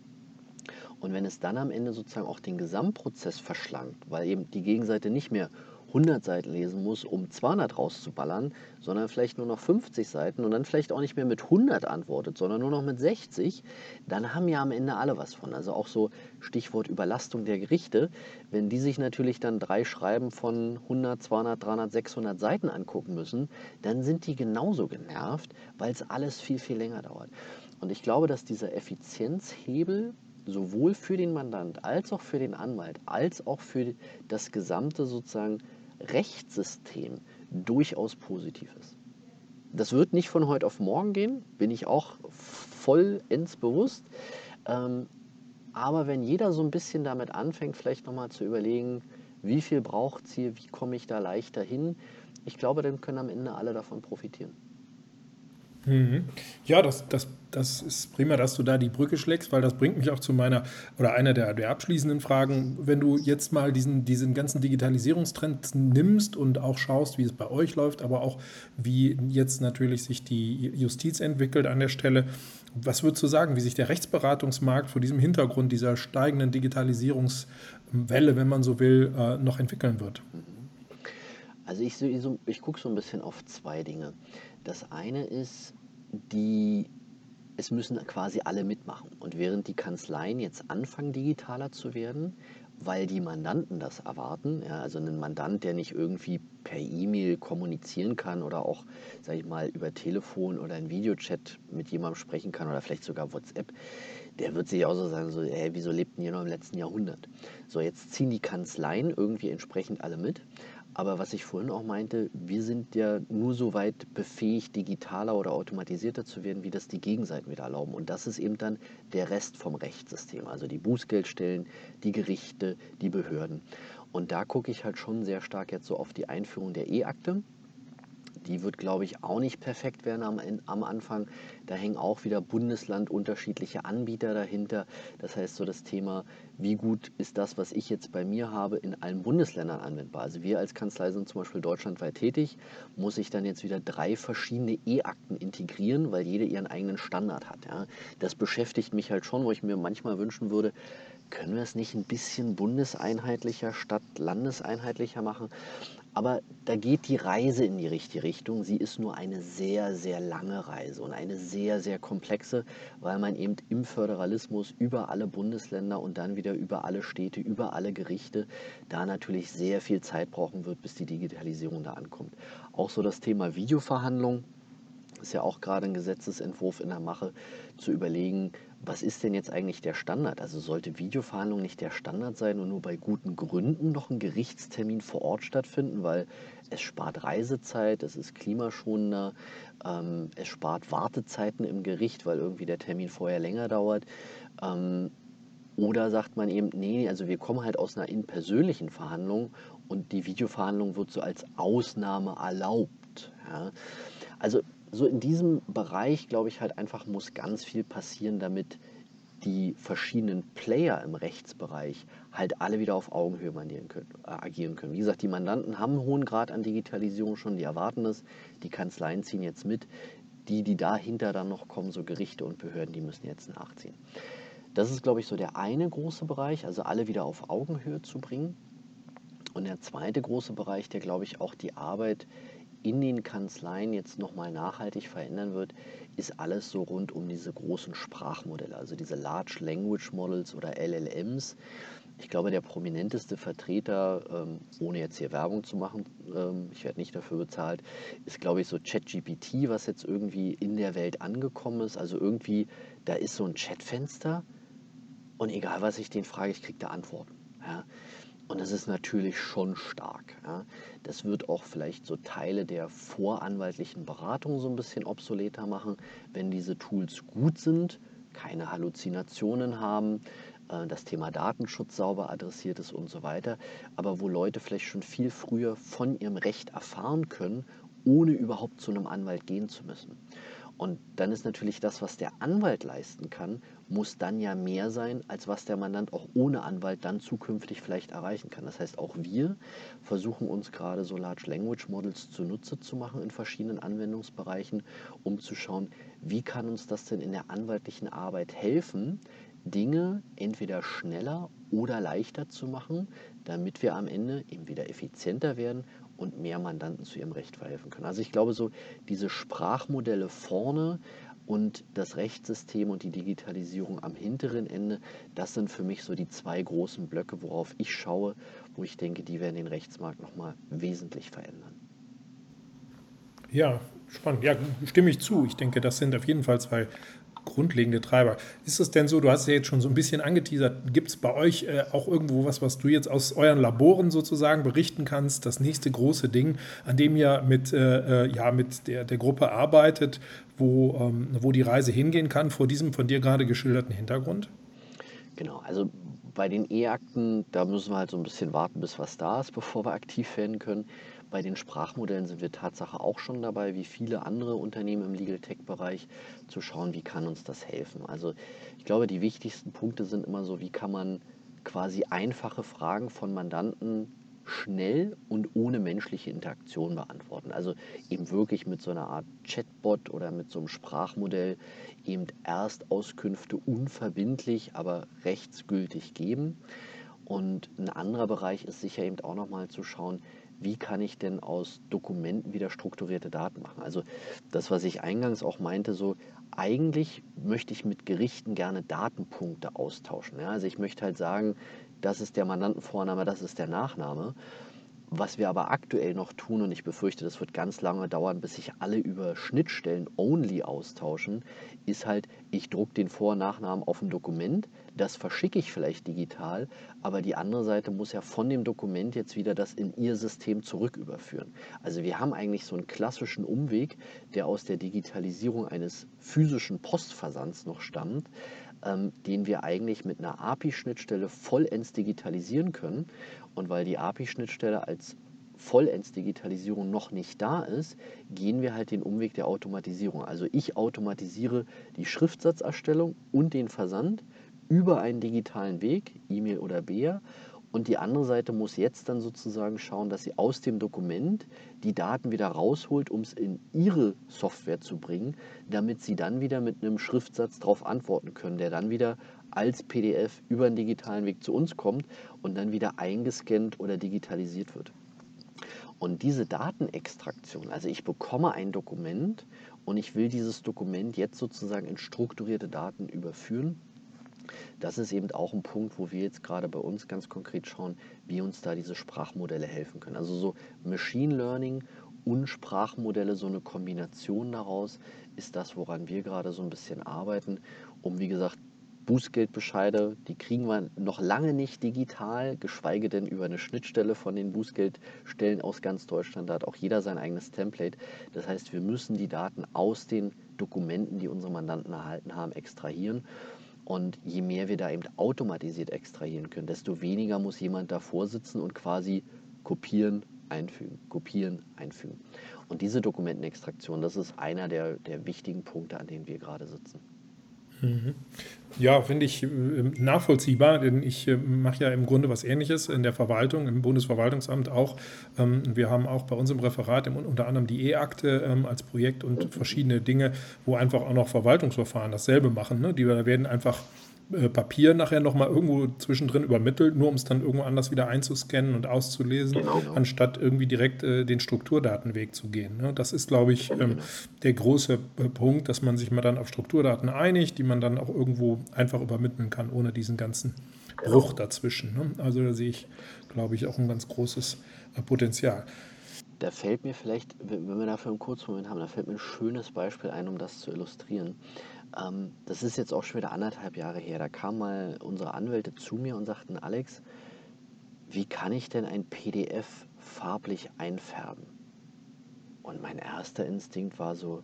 Und wenn es dann am Ende sozusagen auch den Gesamtprozess verschlankt, weil eben die Gegenseite nicht mehr 100 Seiten lesen muss, um 200 rauszuballern, sondern vielleicht nur noch 50 Seiten und dann vielleicht auch nicht mehr mit 100 antwortet, sondern nur noch mit 60, dann haben ja am Ende alle was von. Also auch so Stichwort Überlastung der Gerichte. Wenn die sich natürlich dann drei Schreiben von 100, 200, 300, 600 Seiten angucken müssen, dann sind die genauso genervt, weil es alles viel, viel länger dauert. Und ich glaube, dass dieser Effizienzhebel sowohl für den Mandant als auch für den Anwalt als auch für das gesamte sozusagen Rechtssystem durchaus positiv ist. Das wird nicht von heute auf morgen gehen, bin ich auch vollends bewusst. Ähm, aber wenn jeder so ein bisschen damit anfängt, vielleicht nochmal zu überlegen, wie viel braucht es hier, wie komme ich da leichter hin, ich glaube, dann können am Ende alle davon profitieren. Mhm. Ja, das, das, das ist prima, dass du da die Brücke schlägst, weil das bringt mich auch zu meiner oder einer der, der abschließenden Fragen. Wenn du jetzt mal diesen, diesen ganzen Digitalisierungstrend nimmst und auch schaust, wie es bei euch läuft, aber auch wie jetzt natürlich sich die Justiz entwickelt an der Stelle, was würdest du sagen, wie sich der Rechtsberatungsmarkt vor diesem Hintergrund dieser steigenden Digitalisierungswelle, wenn man so will, äh, noch entwickeln wird? Also ich, ich gucke so ein bisschen auf zwei Dinge. Das eine ist die es müssen quasi alle mitmachen. Und während die Kanzleien jetzt anfangen, digitaler zu werden, weil die Mandanten das erwarten. Ja, also ein Mandant, der nicht irgendwie per E-Mail kommunizieren kann oder auch, sage ich mal, über Telefon oder ein Videochat mit jemandem sprechen kann oder vielleicht sogar WhatsApp, der wird sich auch so sagen, so, hey, wieso lebten die noch im letzten Jahrhundert? So, jetzt ziehen die Kanzleien irgendwie entsprechend alle mit. Aber was ich vorhin auch meinte, wir sind ja nur so weit befähigt, digitaler oder automatisierter zu werden, wie das die Gegenseiten wieder erlauben. Und das ist eben dann der Rest vom Rechtssystem, also die Bußgeldstellen, die Gerichte, die Behörden. Und da gucke ich halt schon sehr stark jetzt so auf die Einführung der E-Akte die wird, glaube ich, auch nicht perfekt werden am, am Anfang. Da hängen auch wieder Bundesland unterschiedliche Anbieter dahinter. Das heißt, so das Thema, wie gut ist das, was ich jetzt bei mir habe, in allen Bundesländern anwendbar? Also wir als Kanzlei sind zum Beispiel deutschlandweit tätig, muss ich dann jetzt wieder drei verschiedene E-Akten integrieren, weil jede ihren eigenen Standard hat. Ja? Das beschäftigt mich halt schon, wo ich mir manchmal wünschen würde, können wir es nicht ein bisschen bundeseinheitlicher statt landeseinheitlicher machen? Aber da geht die Reise in die richtige Richtung. Sie ist nur eine sehr, sehr lange Reise und eine sehr, sehr komplexe, weil man eben im Föderalismus über alle Bundesländer und dann wieder über alle Städte, über alle Gerichte da natürlich sehr viel Zeit brauchen wird, bis die Digitalisierung da ankommt. Auch so das Thema Videoverhandlung ist ja auch gerade ein Gesetzesentwurf in der Mache, zu überlegen, was ist denn jetzt eigentlich der Standard? Also sollte Videoverhandlung nicht der Standard sein und nur bei guten Gründen noch ein Gerichtstermin vor Ort stattfinden, weil es spart Reisezeit, es ist klimaschonender, ähm, es spart Wartezeiten im Gericht, weil irgendwie der Termin vorher länger dauert. Ähm, oder sagt man eben, nee, also wir kommen halt aus einer in-persönlichen Verhandlung und die Videoverhandlung wird so als Ausnahme erlaubt. Ja? Also so in diesem Bereich, glaube ich, halt einfach muss ganz viel passieren, damit die verschiedenen Player im Rechtsbereich halt alle wieder auf Augenhöhe können, äh, agieren können. Wie gesagt, die Mandanten haben einen hohen Grad an Digitalisierung schon, die erwarten es, die Kanzleien ziehen jetzt mit, die, die dahinter dann noch kommen, so Gerichte und Behörden, die müssen jetzt nachziehen. Das ist, glaube ich, so der eine große Bereich, also alle wieder auf Augenhöhe zu bringen. Und der zweite große Bereich, der, glaube ich, auch die Arbeit in den Kanzleien jetzt nochmal nachhaltig verändern wird, ist alles so rund um diese großen Sprachmodelle, also diese Large Language Models oder LLMs. Ich glaube, der prominenteste Vertreter, ähm, ohne jetzt hier Werbung zu machen, ähm, ich werde nicht dafür bezahlt, ist, glaube ich, so ChatGPT, was jetzt irgendwie in der Welt angekommen ist. Also irgendwie, da ist so ein Chatfenster und egal was ich den frage, ich kriege da Antworten. Ja. Und das ist natürlich schon stark. Ja. Das wird auch vielleicht so Teile der voranwaltlichen Beratung so ein bisschen obsoleter machen, wenn diese Tools gut sind, keine Halluzinationen haben, äh, das Thema Datenschutz sauber adressiert ist und so weiter, aber wo Leute vielleicht schon viel früher von ihrem Recht erfahren können, ohne überhaupt zu einem Anwalt gehen zu müssen. Und dann ist natürlich das, was der Anwalt leisten kann, muss dann ja mehr sein, als was der Mandant auch ohne Anwalt dann zukünftig vielleicht erreichen kann. Das heißt, auch wir versuchen uns gerade so Large Language Models zunutze zu machen in verschiedenen Anwendungsbereichen, um zu schauen, wie kann uns das denn in der anwaltlichen Arbeit helfen, Dinge entweder schneller oder leichter zu machen, damit wir am Ende eben wieder effizienter werden und mehr Mandanten zu ihrem Recht verhelfen können. Also ich glaube, so diese Sprachmodelle vorne und das Rechtssystem und die Digitalisierung am hinteren Ende, das sind für mich so die zwei großen Blöcke, worauf ich schaue, wo ich denke, die werden den Rechtsmarkt nochmal wesentlich verändern. Ja, spannend. Ja, stimme ich zu. Ich denke, das sind auf jeden Fall zwei grundlegende Treiber. Ist es denn so, du hast ja jetzt schon so ein bisschen angeteasert, gibt es bei euch äh, auch irgendwo was, was du jetzt aus euren Laboren sozusagen berichten kannst, das nächste große Ding, an dem ihr mit, äh, äh, ja, mit der, der Gruppe arbeitet, wo, ähm, wo die Reise hingehen kann, vor diesem von dir gerade geschilderten Hintergrund? Genau, also bei den E-Akten, da müssen wir halt so ein bisschen warten, bis was da ist, bevor wir aktiv werden können. Bei den Sprachmodellen sind wir Tatsache auch schon dabei, wie viele andere Unternehmen im Legal Tech-Bereich, zu schauen, wie kann uns das helfen. Also ich glaube, die wichtigsten Punkte sind immer so, wie kann man quasi einfache Fragen von Mandanten schnell und ohne menschliche Interaktion beantworten. Also eben wirklich mit so einer Art Chatbot oder mit so einem Sprachmodell eben Erstauskünfte unverbindlich, aber rechtsgültig geben. Und ein anderer Bereich ist sicher eben auch nochmal zu schauen, wie kann ich denn aus Dokumenten wieder strukturierte Daten machen. Also das, was ich eingangs auch meinte, so eigentlich möchte ich mit Gerichten gerne Datenpunkte austauschen. Ja? Also ich möchte halt sagen, das ist der Mandantenvorname, das ist der Nachname. Was wir aber aktuell noch tun, und ich befürchte, das wird ganz lange dauern, bis sich alle über Schnittstellen only austauschen, ist halt, ich drucke den Vor- und Nachnamen auf ein Dokument, das verschicke ich vielleicht digital, aber die andere Seite muss ja von dem Dokument jetzt wieder das in ihr System zurück überführen. Also wir haben eigentlich so einen klassischen Umweg, der aus der Digitalisierung eines physischen Postversands noch stammt, ähm, den wir eigentlich mit einer API-Schnittstelle vollends digitalisieren können. Und weil die API-Schnittstelle als vollends Digitalisierung noch nicht da ist, gehen wir halt den Umweg der Automatisierung. Also ich automatisiere die Schriftsatzerstellung und den Versand über einen digitalen Weg, E-Mail oder BEA. Und die andere Seite muss jetzt dann sozusagen schauen, dass sie aus dem Dokument die Daten wieder rausholt, um es in ihre Software zu bringen, damit sie dann wieder mit einem Schriftsatz darauf antworten können, der dann wieder als PDF über einen digitalen Weg zu uns kommt und dann wieder eingescannt oder digitalisiert wird. Und diese Datenextraktion, also ich bekomme ein Dokument und ich will dieses Dokument jetzt sozusagen in strukturierte Daten überführen, das ist eben auch ein Punkt, wo wir jetzt gerade bei uns ganz konkret schauen, wie uns da diese Sprachmodelle helfen können. Also so Machine Learning und Sprachmodelle, so eine Kombination daraus, ist das, woran wir gerade so ein bisschen arbeiten, um wie gesagt Bußgeldbescheide, die kriegen wir noch lange nicht digital, geschweige denn über eine Schnittstelle von den Bußgeldstellen aus ganz Deutschland. Da hat auch jeder sein eigenes Template. Das heißt, wir müssen die Daten aus den Dokumenten, die unsere Mandanten erhalten haben, extrahieren. Und je mehr wir da eben automatisiert extrahieren können, desto weniger muss jemand davor sitzen und quasi kopieren, einfügen, kopieren, einfügen. Und diese Dokumentenextraktion, das ist einer der, der wichtigen Punkte, an denen wir gerade sitzen. Ja, finde ich äh, nachvollziehbar, denn ich äh, mache ja im Grunde was Ähnliches in der Verwaltung, im Bundesverwaltungsamt auch. Ähm, wir haben auch bei uns im Referat unter anderem die E-Akte ähm, als Projekt und verschiedene Dinge, wo einfach auch noch Verwaltungsverfahren dasselbe machen. Ne? Die werden einfach äh, Papier nachher nochmal irgendwo zwischendrin übermittelt, nur um es dann irgendwo anders wieder einzuscannen und auszulesen, genau. anstatt irgendwie direkt äh, den Strukturdatenweg zu gehen. Ne? Das ist, glaube ich, ähm, der große äh, Punkt, dass man sich mal dann auf Strukturdaten einigt, die man dann auch irgendwo einfach übermitteln kann, ohne diesen ganzen genau. Bruch dazwischen. Ne? Also da sehe ich, glaube ich, auch ein ganz großes äh, Potenzial. Da fällt mir vielleicht, wenn wir dafür einen kurzen Moment haben, da fällt mir ein schönes Beispiel ein, um das zu illustrieren. Ähm, das ist jetzt auch schon wieder anderthalb Jahre her. Da kamen mal unsere Anwälte zu mir und sagten, Alex, wie kann ich denn ein PDF farblich einfärben? Und mein erster Instinkt war so,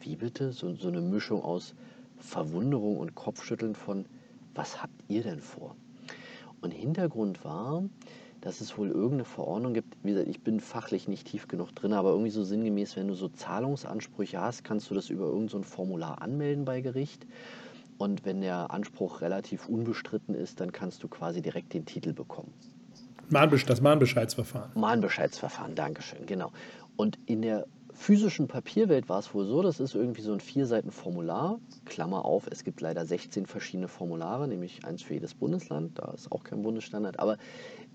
wie bitte? So, so eine Mischung aus Verwunderung und Kopfschütteln von, was habt ihr denn vor? Und Hintergrund war, dass es wohl irgendeine Verordnung gibt. Wie gesagt, ich bin fachlich nicht tief genug drin, aber irgendwie so sinngemäß, wenn du so Zahlungsansprüche hast, kannst du das über irgendein so Formular anmelden bei Gericht. Und wenn der Anspruch relativ unbestritten ist, dann kannst du quasi direkt den Titel bekommen. Das Mahnbescheidsverfahren. Mahnbescheidsverfahren, Dankeschön, genau. Und in der physischen Papierwelt war es wohl so, das ist irgendwie so ein vier Seiten Formular, Klammer auf, es gibt leider 16 verschiedene Formulare, nämlich eins für jedes Bundesland, da ist auch kein Bundesstandard, aber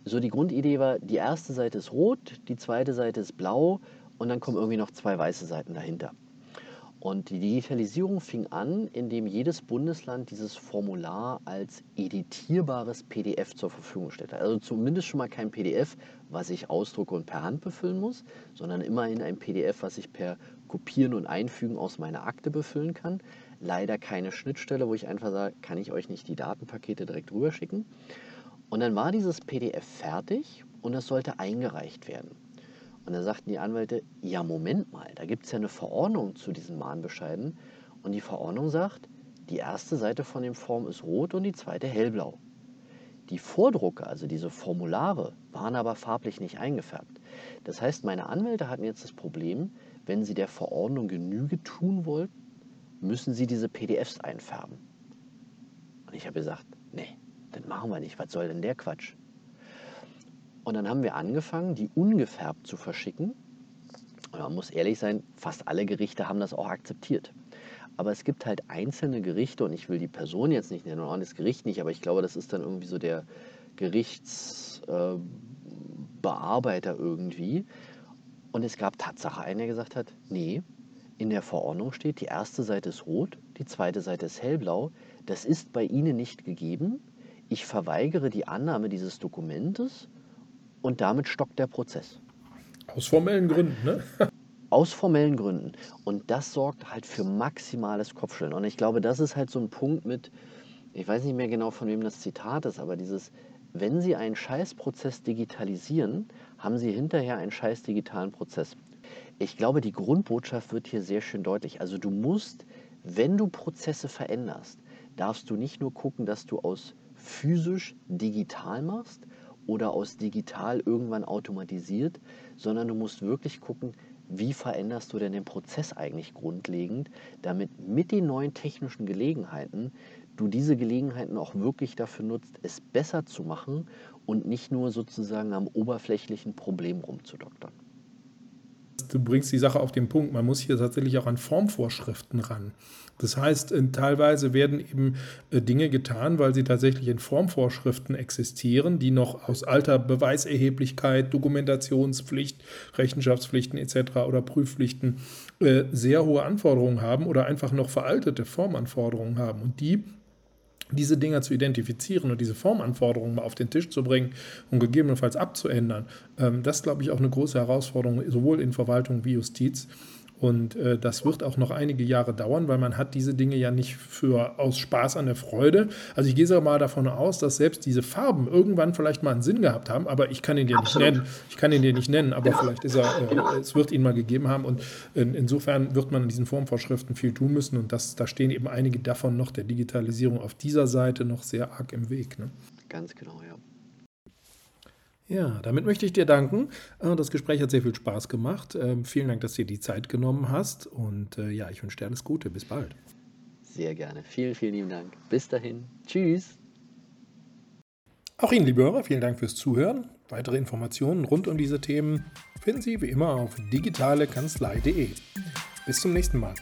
so die Grundidee war, die erste Seite ist rot, die zweite Seite ist blau und dann kommen irgendwie noch zwei weiße Seiten dahinter. Und die Digitalisierung fing an, indem jedes Bundesland dieses Formular als editierbares PDF zur Verfügung stellte. Also zumindest schon mal kein PDF, was ich ausdrucke und per Hand befüllen muss, sondern immerhin ein PDF, was ich per Kopieren und Einfügen aus meiner Akte befüllen kann. Leider keine Schnittstelle, wo ich einfach sage, kann ich euch nicht die Datenpakete direkt rüberschicken. Und dann war dieses PDF fertig und es sollte eingereicht werden. Und dann sagten die Anwälte, ja Moment mal, da gibt es ja eine Verordnung zu diesen Mahnbescheiden. Und die Verordnung sagt, die erste Seite von dem Form ist rot und die zweite hellblau. Die Vordrucke, also diese Formulare, waren aber farblich nicht eingefärbt. Das heißt, meine Anwälte hatten jetzt das Problem, wenn sie der Verordnung Genüge tun wollten, müssen sie diese PDFs einfärben. Und ich habe gesagt, nee, das machen wir nicht. Was soll denn der Quatsch? Und dann haben wir angefangen, die ungefärbt zu verschicken. Und man muss ehrlich sein, fast alle Gerichte haben das auch akzeptiert. Aber es gibt halt einzelne Gerichte, und ich will die Person jetzt nicht nennen, und das Gericht nicht, aber ich glaube, das ist dann irgendwie so der Gerichts, äh, irgendwie. Und es gab Tatsache einen, der gesagt hat, nee, in der Verordnung steht, die erste Seite ist rot, die zweite Seite ist hellblau. Das ist bei Ihnen nicht gegeben. Ich verweigere die Annahme dieses Dokumentes und damit stockt der Prozess. Aus formellen Gründen, ne? Aus formellen Gründen. Und das sorgt halt für maximales Kopfschütteln. Und ich glaube, das ist halt so ein Punkt mit, ich weiß nicht mehr genau, von wem das Zitat ist, aber dieses, wenn Sie einen Scheißprozess digitalisieren, haben Sie hinterher einen scheiß digitalen Prozess. Ich glaube, die Grundbotschaft wird hier sehr schön deutlich. Also du musst, wenn du Prozesse veränderst, darfst du nicht nur gucken, dass du aus physisch digital machst oder aus digital irgendwann automatisiert, sondern du musst wirklich gucken, wie veränderst du denn den Prozess eigentlich grundlegend, damit mit den neuen technischen Gelegenheiten du diese Gelegenheiten auch wirklich dafür nutzt, es besser zu machen und nicht nur sozusagen am oberflächlichen Problem rumzudoktern du bringst die Sache auf den Punkt. Man muss hier tatsächlich auch an Formvorschriften ran. Das heißt, äh, teilweise werden eben äh, Dinge getan, weil sie tatsächlich in Formvorschriften existieren, die noch aus alter Beweiserheblichkeit, Dokumentationspflicht, Rechenschaftspflichten etc. oder Prüfpflichten äh, sehr hohe Anforderungen haben oder einfach noch veraltete Formanforderungen haben. Und die diese Dinger zu identifizieren und diese Formanforderungen mal auf den Tisch zu bringen und gegebenenfalls abzuändern, ähm, das ist, glaube ich, auch eine große Herausforderung, sowohl in Verwaltung wie Justiz. Und äh, das wird auch noch einige Jahre dauern, weil man hat diese Dinge ja nicht für aus Spaß an der Freude. Also ich gehe sogar mal davon aus, dass selbst diese Farben irgendwann vielleicht mal einen Sinn gehabt haben, aber ich kann ihn dir Absolut. nicht nennen. Ich kann ihn dir nicht nennen, aber ja. vielleicht ist er, äh, es wird ihn mal gegeben haben. Und in, insofern wird man in diesen Formvorschriften viel tun müssen. Und das, da stehen eben einige davon noch der Digitalisierung auf dieser Seite noch sehr arg im Weg. Ne? Ganz genau, ja. Ja, damit möchte ich dir danken. Äh, das Gespräch hat sehr viel Spaß gemacht. Ähm, vielen Dank, dass du dir die Zeit genommen hast. Und äh, ja, ich wünsche dir alles Gute. Bis bald. Sehr gerne. Vielen, vielen lieben Dank. Bis dahin. Tschüss. Auch Ihnen, liebe Hörer, vielen Dank fürs Zuhören. Weitere Informationen rund um diese Themen finden Sie wie immer auf digitalekanzlei.de. Bis zum nächsten Mal.